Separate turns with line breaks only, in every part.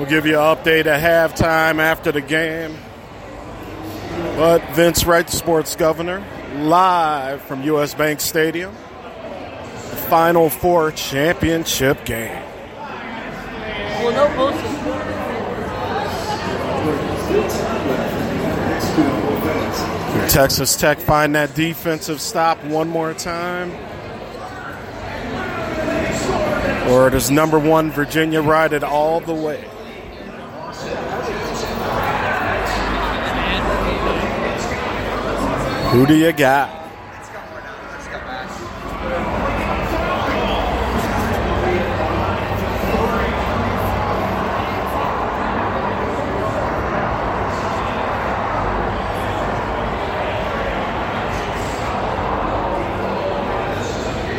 We'll give you an update at halftime after the game. But Vince Wright, the sports governor, live from US Bank Stadium. The Final Four championship game.
Well, no.
Texas Tech find that defensive stop one more time. Or does number one Virginia ride it all the way? Who do you got?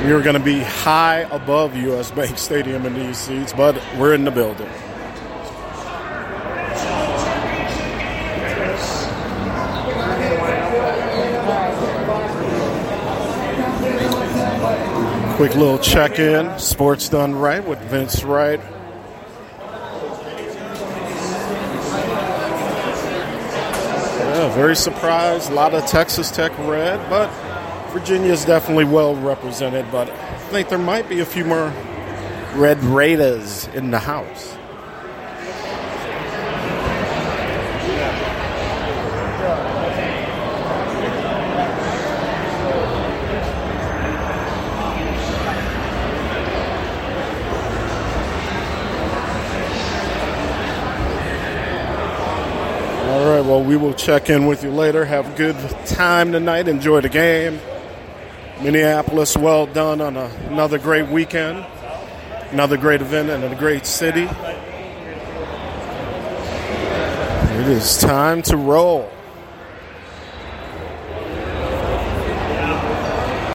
We are going to be high above US Bank Stadium in these seats, but we're in the building. Quick little check in. Sports done right with Vince Wright. Yeah, very surprised. A lot of Texas Tech red, but Virginia is definitely well represented. But I think there might be a few more Red Raiders in the house. All right, well, we will check in with you later. Have a good time tonight. Enjoy the game. Minneapolis, well done on a, another great weekend, another great event in a great city. It is time to roll.